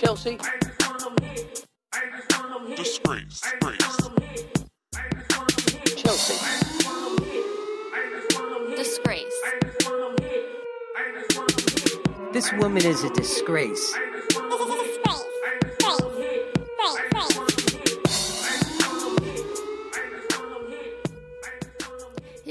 Chelsea. Disgrace. Disgrace. Chelsea. Disgrace. This woman is a disgrace.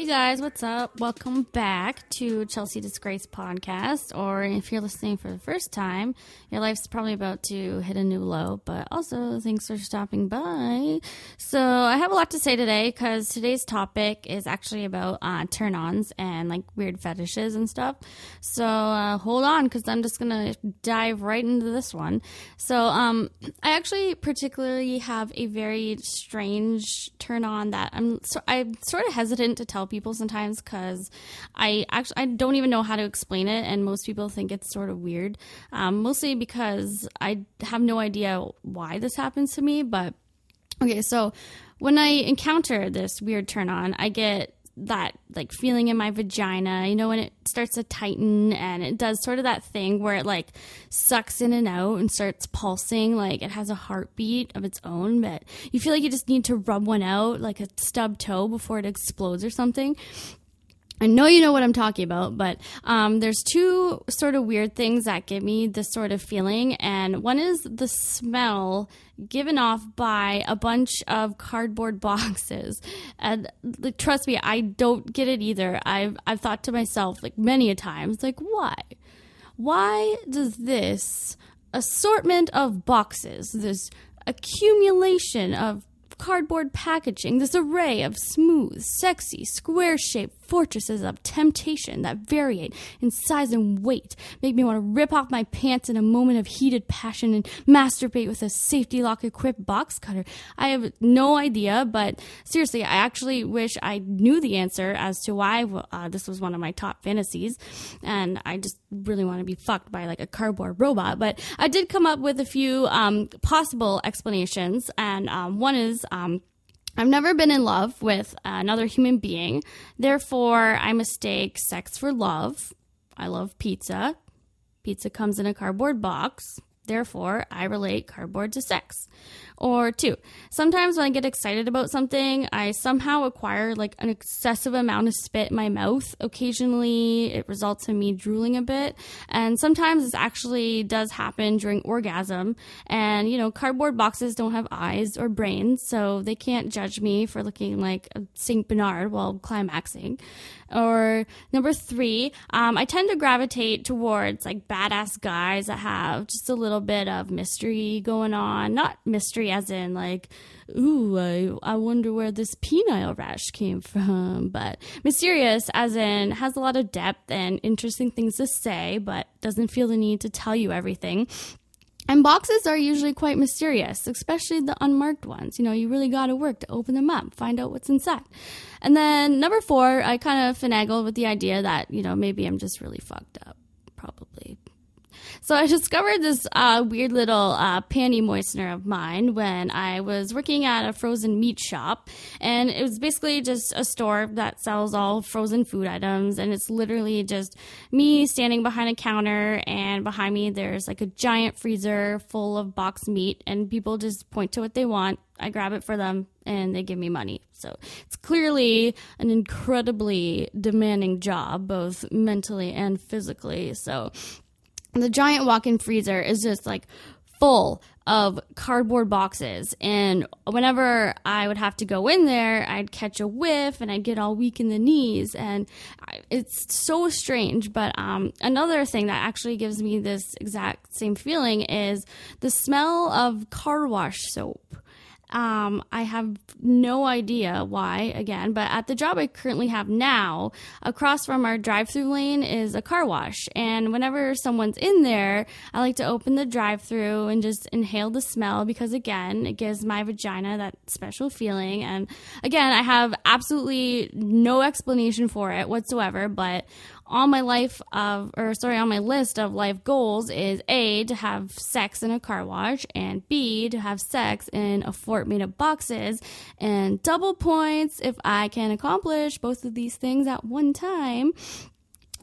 Guys, what's up? Welcome back to Chelsea Disgrace Podcast. Or if you're listening for the first time, your life's probably about to hit a new low, but also thanks for stopping by. So, I have a lot to say today because today's topic is actually about uh, turn ons and like weird fetishes and stuff. So, uh, hold on because I'm just gonna dive right into this one. So, um, I actually particularly have a very strange turn on that I'm, so, I'm sort of hesitant to tell people sometimes because I actually I don't even know how to explain it, and most people think it's sort of weird. Um, mostly because I have no idea why this happens to me. But okay, so when I encounter this weird turn on, I get that like feeling in my vagina, you know, when it starts to tighten and it does sort of that thing where it like sucks in and out and starts pulsing, like it has a heartbeat of its own, but you feel like you just need to rub one out like a stub toe before it explodes or something. I know you know what I'm talking about, but um, there's two sort of weird things that give me this sort of feeling. And one is the smell given off by a bunch of cardboard boxes. And like, trust me, I don't get it either. I've, I've thought to myself, like many a times, like, why? Why does this assortment of boxes, this accumulation of cardboard packaging, this array of smooth, sexy, square shaped fortresses of temptation that variate in size and weight make me want to rip off my pants in a moment of heated passion and masturbate with a safety lock equipped box cutter. I have no idea, but seriously, I actually wish I knew the answer as to why uh, this was one of my top fantasies, and I just really want to be fucked by like a cardboard robot. But I did come up with a few um, possible explanations, and um, one is. Um, I've never been in love with another human being. Therefore, I mistake sex for love. I love pizza. Pizza comes in a cardboard box. Therefore, I relate cardboard to sex. Or two, sometimes when I get excited about something, I somehow acquire like an excessive amount of spit in my mouth. Occasionally, it results in me drooling a bit. And sometimes this actually does happen during orgasm. And, you know, cardboard boxes don't have eyes or brains, so they can't judge me for looking like a St. Bernard while climaxing. Or number three, um, I tend to gravitate towards like badass guys that have just a little bit of mystery going on. Not mystery as in like, ooh, I, I wonder where this penile rash came from, but mysterious as in has a lot of depth and interesting things to say, but doesn't feel the need to tell you everything. And boxes are usually quite mysterious, especially the unmarked ones. You know, you really got to work to open them up, find out what's inside. And then number four, I kind of finagled with the idea that, you know, maybe I'm just really fucked up. So I discovered this uh, weird little uh, panty moistener of mine when I was working at a frozen meat shop, and it was basically just a store that sells all frozen food items, and it's literally just me standing behind a counter, and behind me there's like a giant freezer full of boxed meat, and people just point to what they want. I grab it for them, and they give me money. So it's clearly an incredibly demanding job, both mentally and physically. So the giant walk-in freezer is just like full of cardboard boxes. And whenever i would have to go in there i'd catch a whiff and i'd get all weak in the knees. And it's so strange. But um, another thing that actually gives me this exact same feeling is the smell of car wash soap um, I have no idea why, again, but at the job I currently have now, across from our drive through lane is a car wash. And whenever someone's in there, I like to open the drive through and just inhale the smell because, again, it gives my vagina that special feeling. And again, I have absolutely no explanation for it whatsoever, but on my life of, or sorry, on my list of life goals is A, to have sex in a car wash, and B, to have sex in a fort made of boxes, and double points if I can accomplish both of these things at one time.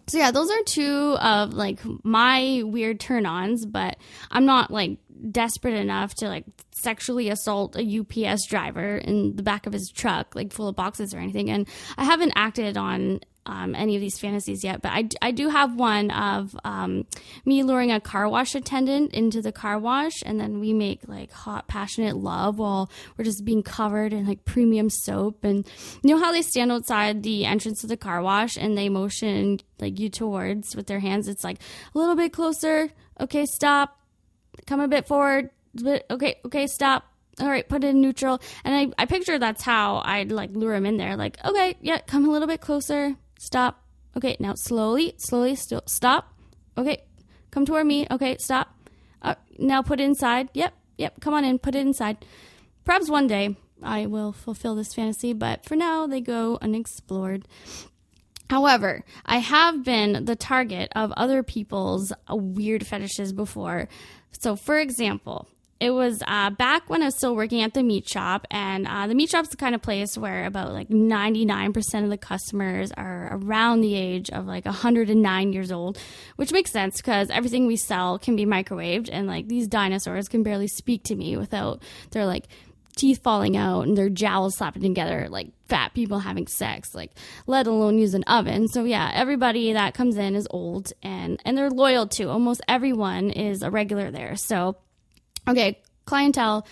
so yeah, those are two of like my weird turn-ons, but I'm not like desperate enough to like sexually assault a UPS driver in the back of his truck, like full of boxes or anything. And I haven't acted on um, any of these fantasies yet, but I, I do have one of um, me luring a car wash attendant into the car wash, and then we make like hot, passionate love while we're just being covered in like premium soap. And you know how they stand outside the entrance of the car wash and they motion like you towards with their hands? It's like a little bit closer. Okay, stop. Come a bit forward. Okay, okay, stop all right, put it in neutral. And I, I picture that's how I'd like lure him in there. Like, okay, yeah, come a little bit closer stop. Okay, now slowly, slowly, still stop. Okay, come toward me. Okay, stop. Uh, now put it inside. Yep, yep. Come on in. Put it inside. Perhaps one day I will fulfill this fantasy, but for now they go unexplored. However, I have been the target of other people's weird fetishes before. So, for example, it was uh, back when I was still working at the meat shop, and uh, the meat shop's the kind of place where about like 99% of the customers are around the age of like 109 years old, which makes sense because everything we sell can be microwaved, and like these dinosaurs can barely speak to me without their like teeth falling out and their jowls slapping together like fat people having sex like let alone use an oven. So yeah everybody that comes in is old and and they're loyal to. Almost everyone is a regular there. So Okay, clientele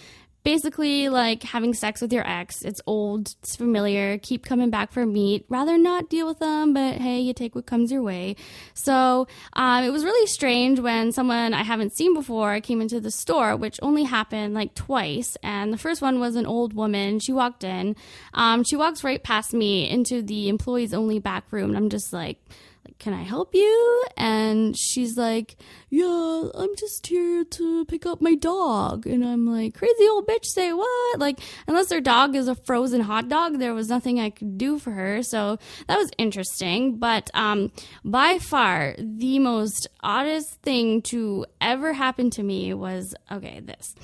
basically like having sex with your ex. It's old, it's familiar, keep coming back for meat. Rather not deal with them, but hey, you take what comes your way. So um, it was really strange when someone I haven't seen before came into the store, which only happened like twice. And the first one was an old woman. She walked in. Um, she walks right past me into the employees only back room. And I'm just like, like, can I help you? And she's like, yeah, I'm just here to pick up my dog. And I'm like, crazy old bitch, say what? Like, unless their dog is a frozen hot dog, there was nothing I could do for her. So that was interesting. But um, by far, the most oddest thing to ever happen to me was okay, this.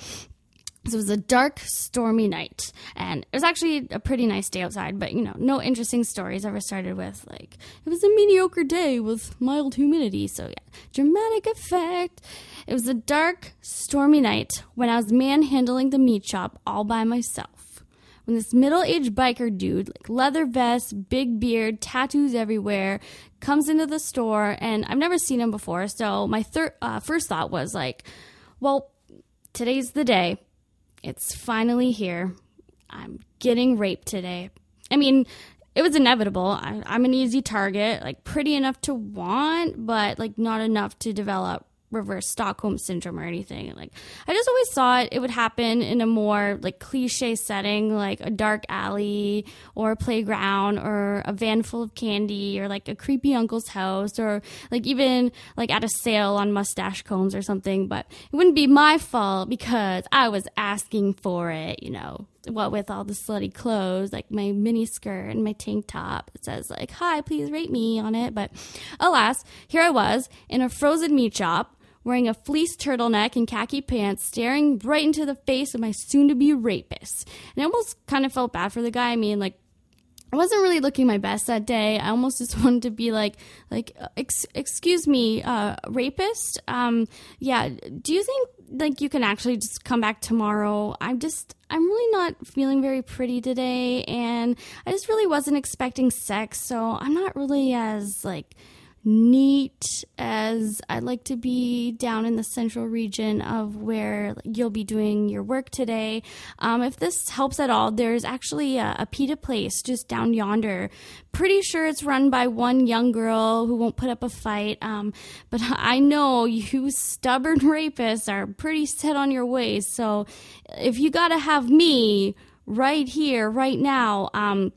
So it was a dark, stormy night, and it was actually a pretty nice day outside. But you know, no interesting stories ever started with like it was a mediocre day with mild humidity. So yeah, dramatic effect. It was a dark, stormy night when I was manhandling the meat shop all by myself. When this middle-aged biker dude, like leather vest, big beard, tattoos everywhere, comes into the store, and I've never seen him before. So my thir- uh, first thought was like, well, today's the day it's finally here. I'm getting raped today. I mean, it was inevitable. I, am an easy target, like pretty enough to want, but like not enough to develop reverse Stockholm syndrome or anything. Like I just always thought it would happen in a more like cliche setting, like a dark alley or a playground or a van full of candy or like a creepy uncle's house or like even like at a sale on mustache combs or something. But it wouldn't be my fault because I was asking for it, you know. What with all the slutty clothes, like my mini skirt and my tank top that says like "Hi, please rate me" on it. But alas, here I was in a frozen meat shop wearing a fleece turtleneck and khaki pants, staring right into the face of my soon to be rapist. And I almost kind of felt bad for the guy. I mean, like, I wasn't really looking my best that day. I almost just wanted to be like, like, ex- excuse me, uh, rapist. Um, yeah. Do you think like you can actually just come back tomorrow? I'm just, I'm really not feeling very pretty today, and I just really wasn't expecting sex, so I'm not really as like neat as I'd like to be down in the central region of where you'll be doing your work today. Um, if this helps at all, there's actually a, a pita place just down yonder. Pretty sure it's run by one young girl who won't put up a fight. Um, but I know you stubborn rapists are pretty set on your ways. So if you gotta have me right here, right now, um,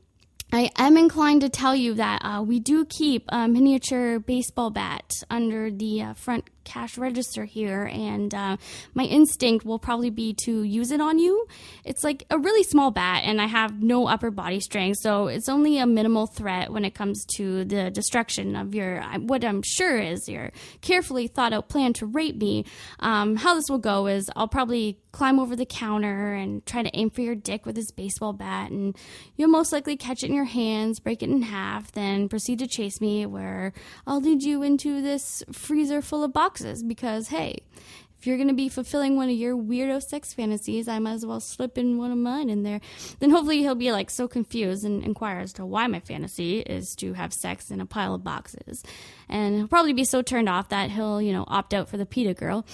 I am inclined to tell you that uh, we do keep a miniature baseball bat under the uh, front cash register here, and uh, my instinct will probably be to use it on you. It's like a really small bat, and I have no upper body strength, so it's only a minimal threat when it comes to the destruction of your, what I'm sure is your carefully thought out plan to rape me. Um, how this will go is I'll probably climb over the counter and try to aim for your dick with this baseball bat, and you'll most likely catch it in your hands, break it in half, then proceed to chase me, where I'll lead you into this freezer full of boxes because, hey, if you're going to be fulfilling one of your weirdo sex fantasies, I might as well slip in one of mine in there. Then hopefully he'll be like so confused and inquire as to why my fantasy is to have sex in a pile of boxes. And he'll probably be so turned off that he'll, you know, opt out for the pita girl.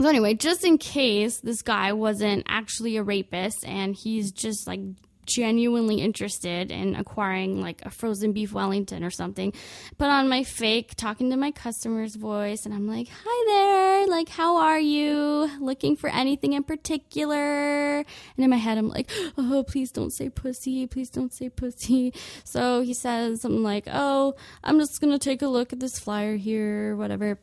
So anyway, just in case this guy wasn't actually a rapist and he's just like genuinely interested in acquiring like a frozen beef Wellington or something, put on my fake talking to my customer's voice and I'm like, "Hi there. Like how are you? Looking for anything in particular?" And in my head I'm like, "Oh, please don't say pussy. Please don't say pussy." So he says something like, "Oh, I'm just to take a look at this flyer here, whatever."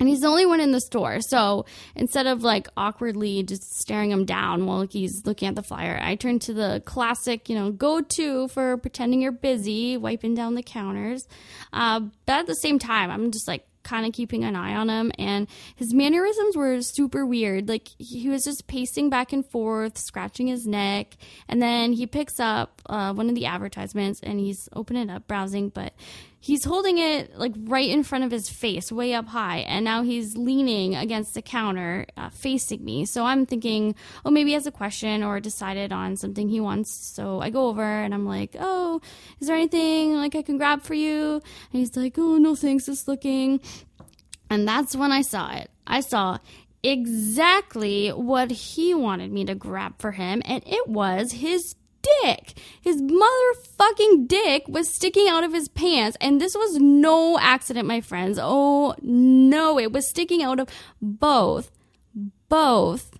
And he's the only one in the store. So instead of like awkwardly just staring him down while he's looking at the flyer, I turn to the classic, you know, go to for pretending you're busy, wiping down the counters. Uh, but at the same time, I'm just like, kind of keeping an eye on him and his mannerisms were super weird like he was just pacing back and forth scratching his neck and then he picks up uh, one of the advertisements and he's opening it up browsing but he's holding it like right in front of his face, way up high, and now he's leaning against the counter, uh, facing me. So I'm thinking, oh, maybe he has a question or decided on something he wants. So I go over and I'm like, oh, is there anything like I can grab for you? And he's like, oh, no, thanks, just looking. And that's when I saw it. I saw exactly what he wanted me to grab for him, and it was his dick. His motherfucking dick was sticking out of his pants. And this was no accident, my friends. Oh, no. It was sticking out of both, both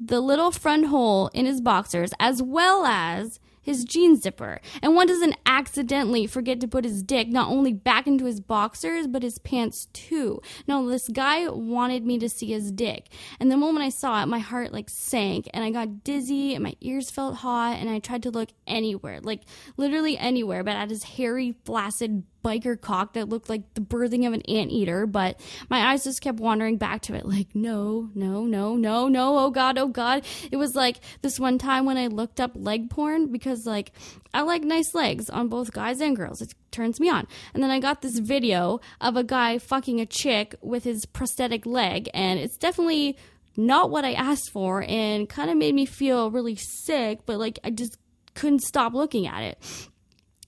the little front hole in his boxers as well as his jean zipper. And one doesn't accidentally forget to put his dick not only back into his boxers, but his pants too. No, this guy wanted me to see his dick. And the moment I saw it, my heart like sank and I got dizzy and my ears felt hot and I tried to look anywhere, like literally anywhere, but at his hairy, flaccid biker cock that looked like the birthing of an anteater, but my eyes just kept wandering back to it like, no, no, no, no, no, oh God, oh God. It was like this one time when I looked up leg porn because, like, I like nice legs on both guys and girls. It turns me on. And then I got this video of a guy fucking a chick with his prosthetic leg, and it's definitely not what I asked for and kind of made me feel really sick, but like I just couldn't stop looking at it.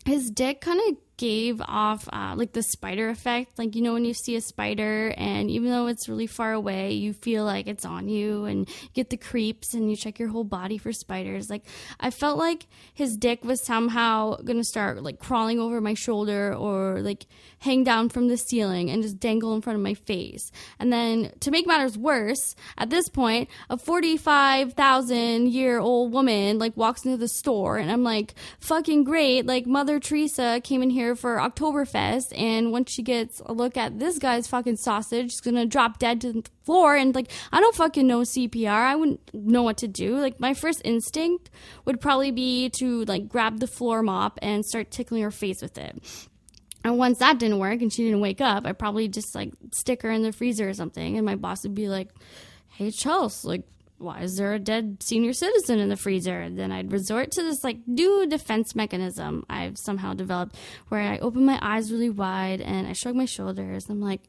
His dick kind of gave off uh, like the spider effect. Like, you know, when you see a spider and even though it's really far away, you feel like it's on you and get the creeps and you check your whole body for spiders. Like, I felt like his dick was somehow gonna start like crawling over my shoulder or like hang down from the ceiling and just dangle in front of my face. And then to make matters worse, at this point, a 45,000 year old woman like walks into the store and I'm like, fucking great. Like, Mother Teresa came in here for Oktoberfest, and once she gets a look at this guy's fucking sausage, she's gonna drop dead to the floor. And like, I don't fucking know CPR. I wouldn't know what to do. Like, my first instinct would probably be to like grab the floor mop and start tickling her face with it. And once that didn't work and she didn't wake up, I'd probably just like stick her in the freezer or something. And my boss would be like, hey, Chelsea, like, why is there a dead senior citizen in the freezer? Then I'd resort to this like new defense mechanism I've somehow developed where I open my eyes really wide and I shrug my shoulders. I'm like,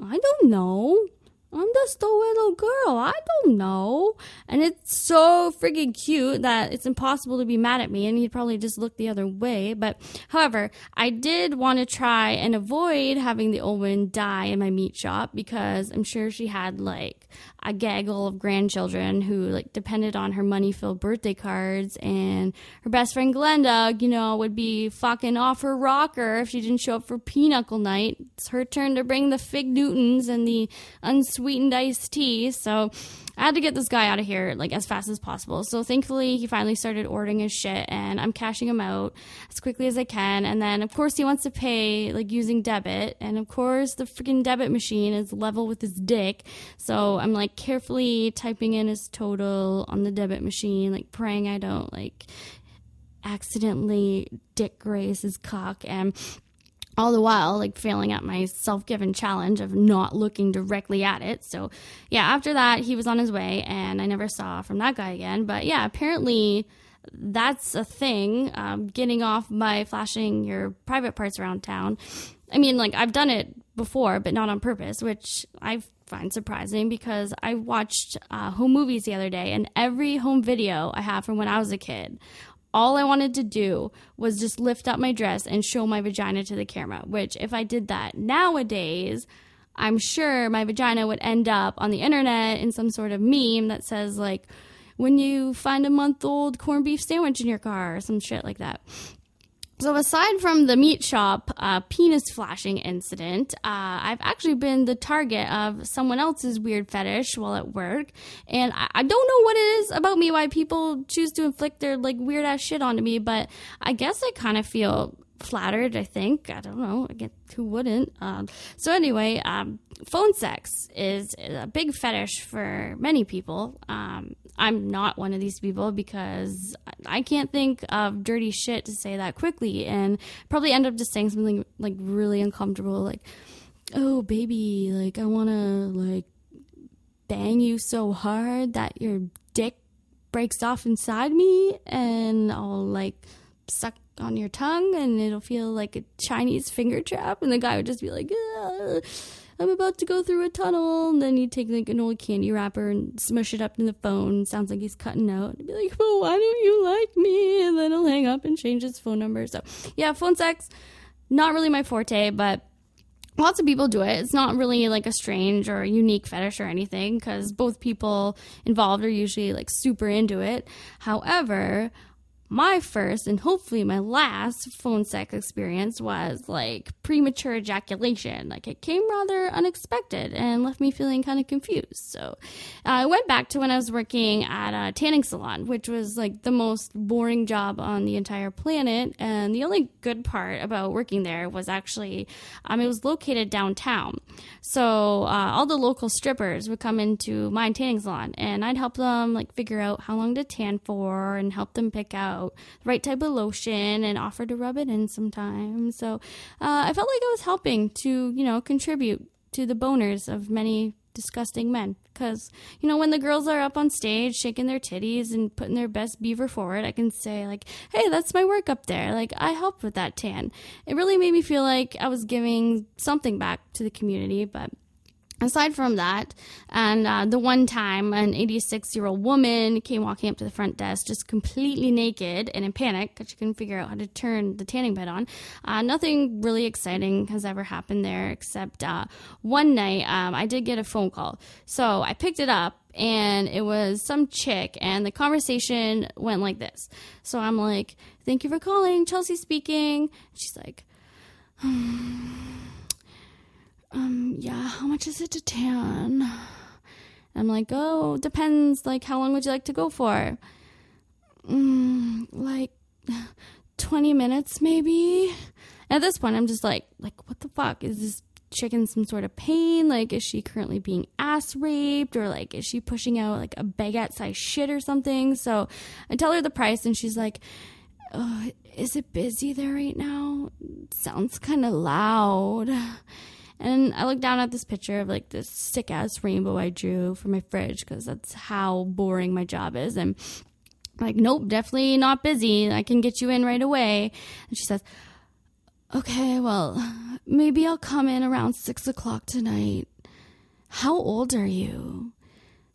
I don't know. I'm just a little girl. I don't know. And it's so freaking cute that it's impossible to be mad at me, and he'd probably just look the other way. But however, I did want to try and avoid having the old woman die in my meat shop because I'm sure she had like a gaggle of grandchildren who like depended on her money filled birthday cards and her best friend Glenda, you know, would be fucking off her rocker if she didn't show up for pinochle night. It's her turn to bring the fig Newtons and the unsweetened iced tea. So I had to get this guy out of here like as fast as possible. So thankfully he finally started ordering his shit and I'm cashing him out as quickly as I can. And then of course he wants to pay like using debit. And of course the freaking debit machine is level with his dick. So I'm like carefully typing in his total on the debit machine, like praying I don't like accidentally dick graze his cock and all the while like failing at my self-given challenge of not looking directly at it. So yeah after that he was on his way and i never saw from that guy again. But yeah apparently that's a thing um, getting off by flashing your private parts around town. I mean like i've done it before but not on purpose which i find surprising because i watched uh, home movies the other day and every home video i have from when i was a kid all I wanted to do was just lift up my dress and show my vagina to the camera, which if I did that nowadays, I'm sure my vagina would end up on the internet in some sort of meme that says, like, when you find a month old corned beef sandwich in your car or some shit like that. So, aside from the meat shop uh, penis flashing incident, uh, I've actually been the target of someone else's weird fetish while at work, and I, I don't know what it is about me why people choose to inflict their like weird ass shit onto me, but I guess I kind of feel flattered. I think I don't know. I get who wouldn't. Um, so anyway, um, phone sex is a big fetish for many people. Um, I'm not one of these people because I can't think of dirty shit to say that quickly, and probably end up just saying something like really uncomfortable, like, "Oh, baby, like I want to like bang you so hard that your dick breaks off inside me, and I'll like suck on your tongue, and it'll feel like a Chinese finger trap." And the guy would just be like. Ugh I'm about to go through a tunnel. And then you take like an old candy wrapper and smush it up in the phone. Sounds like he's cutting out. And be like, well, why don't you like me? And then he'll hang up and change his phone number. So yeah, phone sex, not really my forte, but lots of people do it. It's not really like a strange or unique fetish or anything because both people involved are usually like super into it. However, my first and hopefully my last phone sex experience was like premature ejaculation. Like it came rather unexpected and left me feeling kind of confused. So uh, I went back to when I was working at a tanning salon, which was like the most boring job on the entire planet. And the only good part about working there was actually um, it was located downtown. So uh, all the local strippers would come into my tanning salon and I'd help them like figure out how long to tan for and help them pick out the right type of lotion and offer to rub it in sometimes. So uh, I felt like I was helping to, you know, contribute to the boners of many disgusting men. Because, you know, when the girls are up on stage shaking their titties and putting their best beaver forward, I can say, like, hey, that's my work up there. Like, I helped with that tan. It really made me feel like I was giving something back to the community, but aside from that, and uh, the one time an 86 year old woman came walking up to the front desk just completely naked and in panic because she couldn't figure out how to turn the tanning bed on. Uh, nothing really exciting has ever happened there except uh, one night um, I did get a phone call. So I picked it up and it was some chick and the conversation went like this. So I'm like, thank you for calling, Chelsea speaking. She's like, um, yeah, how much is it to tan? I'm like, oh, depends. Like, how long would you like to go for? Mm, like 20 minutes, maybe. At this point, I'm just like, like, what the fuck? Is this chicken some sort of pain? Like, is she currently being ass raped? Or, like, is she pushing out, like, a baguette size shit or something? So I tell her the price, and she's like, oh, is it busy there right now? sounds kind of loud. And I look down at this picture of like this sick ass rainbow I drew for my fridge because that's how boring my job is. And like, nope, definitely not busy. I can get you in right away. And she says, okay, well, maybe I'll come in around six o'clock tonight. How old are you?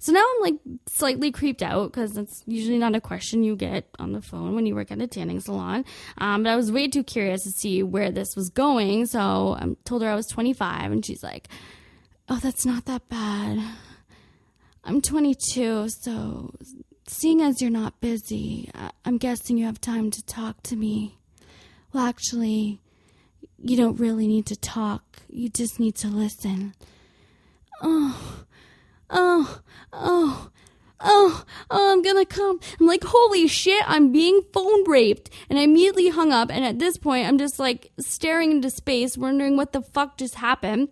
So now I'm like slightly creeped out because that's usually not a question you get on the phone when you work at a tanning salon. Um, but I was way too curious to see where this was going. So I told her I was 25 and she's like, Oh, that's not that bad. I'm 22, so seeing as you're not busy, I- I'm guessing you have time to talk to me. Well, actually, you don't really need to talk. You just need to listen. Oh, oh, oh, oh, oh, I'm gonna come. I'm like, holy shit, I'm being phone raped. And I immediately hung up. And at this point, I'm just like staring into space, wondering what the fuck just happened.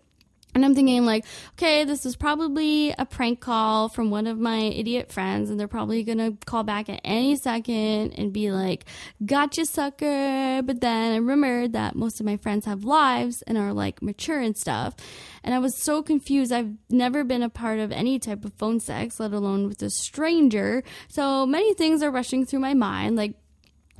And I'm thinking, like, okay, this is probably a prank call from one of my idiot friends, and they're probably gonna call back at any second and be like, gotcha, sucker. But then I remembered that most of my friends have lives and are like mature and stuff. And I was so confused. I've never been a part of any type of phone sex, let alone with a stranger. So many things are rushing through my mind, like,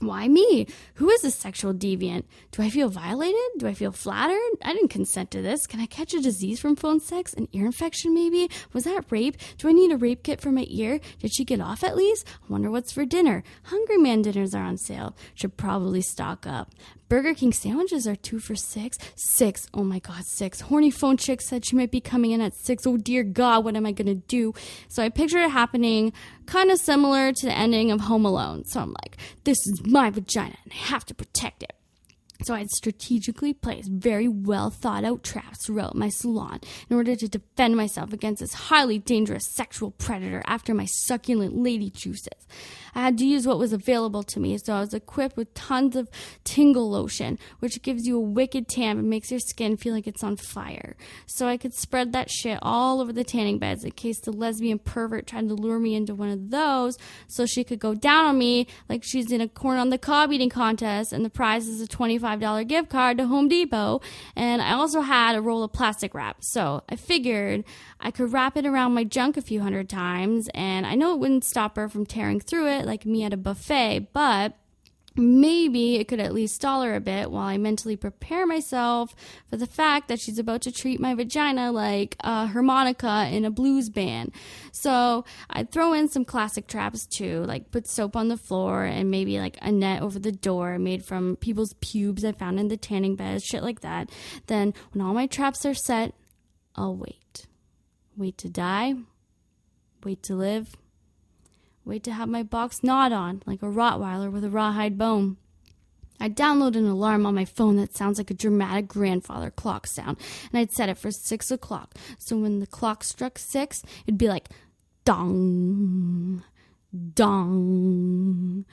why me? Who is this sexual deviant? Do I feel violated? Do I feel flattered? I didn't consent to this. Can I catch a disease from phone sex? An ear infection, maybe? Was that rape? Do I need a rape kit for my ear? Did she get off at least? I wonder what's for dinner. Hungry Man dinners are on sale. Should probably stock up. Burger King sandwiches are two for six. Six. Oh my god, six. Horny phone chick said she might be coming in at six. Oh dear god, what am I gonna do? So I pictured it happening kind of similar to the ending of Home Alone. So I'm like, this is my vagina and I have to protect it. So I had strategically placed very well thought out traps throughout my salon in order to defend myself against this highly dangerous sexual predator after my succulent lady juices. I had to use what was available to me, so I was equipped with tons of tingle lotion, which gives you a wicked tan and makes your skin feel like it's on fire. So I could spread that shit all over the tanning beds in case the lesbian pervert tried to lure me into one of those so she could go down on me like she's in a corn on the cob eating contest and the prize is a $25 gift card to Home Depot. And I also had a roll of plastic wrap. So I figured I could wrap it around my junk a few hundred times and I know it wouldn't stop her from tearing through it like me at a buffet, but maybe it could at least stall her a bit while I mentally prepare myself for the fact that she's about to treat my vagina like a harmonica in a blues band. So I'd throw in some classic traps too, like put soap on the floor and maybe like a net over the door made from people's pubes I found in the tanning beds, shit like that. Then when all my traps are set, I'll wait. Wait to die. Wait to live. Wait to have my box gnawed on like a Rottweiler with a rawhide bone. I'd download an alarm on my phone that sounds like a dramatic grandfather clock sound, and I'd set it for six o'clock. So when the clock struck six, it'd be like dong, dong,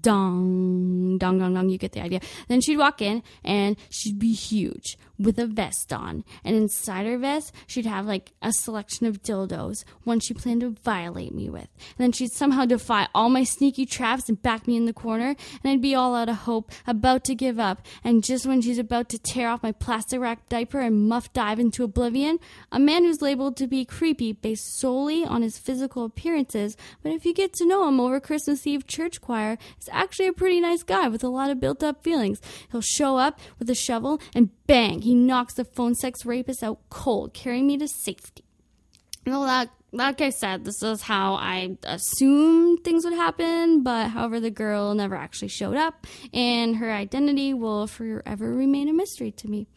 dong, dong, dong, dong. You get the idea. Then she'd walk in, and she'd be huge with a vest on, and inside her vest, she'd have like a selection of dildos, one she planned to violate me with. And then she'd somehow defy all my sneaky traps and back me in the corner, and I'd be all out of hope, about to give up. And just when she's about to tear off my plastic wrap diaper and muff dive into oblivion, a man who's labeled to be creepy based solely on his physical appearances, but if you get to know him over Christmas Eve church choir, is actually a pretty nice guy with a lot of built up feelings. He'll show up with a shovel and bang, he knocks the phone sex rapist out cold, carrying me to safety. Well, that, like I said, this is how I assumed things would happen, but however, the girl never actually showed up, and her identity will forever remain a mystery to me.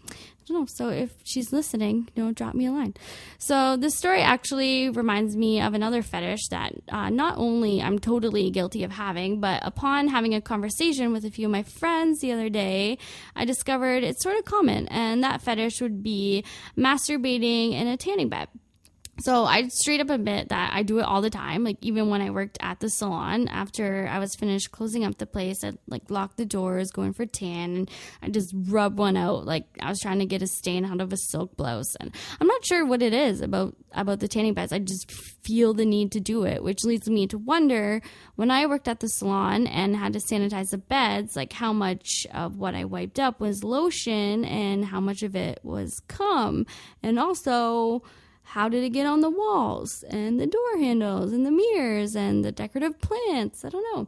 Know. So if she's listening, you know, drop me a line. So this story actually reminds me of another fetish that uh, not only I'm totally guilty of having, but upon having a conversation with a few of my friends the other day, I discovered it's sort of common, and that fetish would be masturbating in a tanning bed. So I straight up admit that I do it all the time. Like even when I worked at the salon, after I was finished closing up the place, I'd like lock the doors, going for tan, and I just rub one out. Like I was trying to get a stain out of a silk blouse, and I'm not sure what it is about about the tanning beds. I just feel the need to do it, which leads me to wonder when I worked at the salon and had to sanitize the beds, like how much of what I wiped up was lotion and how much of it was cum, and also how did it get on the walls and the door handles and the mirrors and the decorative plants? I don't know.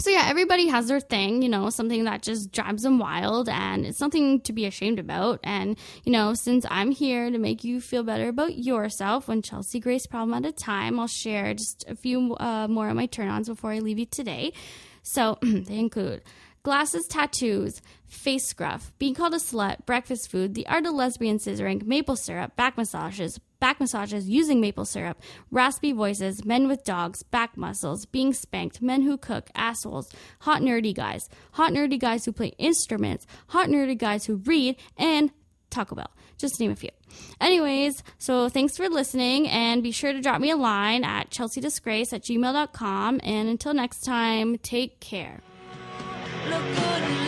So yeah, everybody has their thing, you know, something that just drives them wild and it's something to be ashamed about. And, you know, since I'm here to make you feel better about yourself one Chelsea Grace problem at a time, I'll share just a few uh, more of my turn ons before I leave you today. So they include glasses, tattoos, face scruff, being called a slut, breakfast food, the art of lesbian scissoring, maple syrup, back massages, back massages using maple syrup, raspy voices, men with dogs, back muscles, being spanked, men who cook, assholes, hot nerdy guys, hot nerdy guys who play instruments, hot nerdy guys who read, and Taco Bell, just name a few. Anyways, so thanks for listening and be sure to drop me a line at chelseadisgrace at gmail.com. And until next time, take care. Look good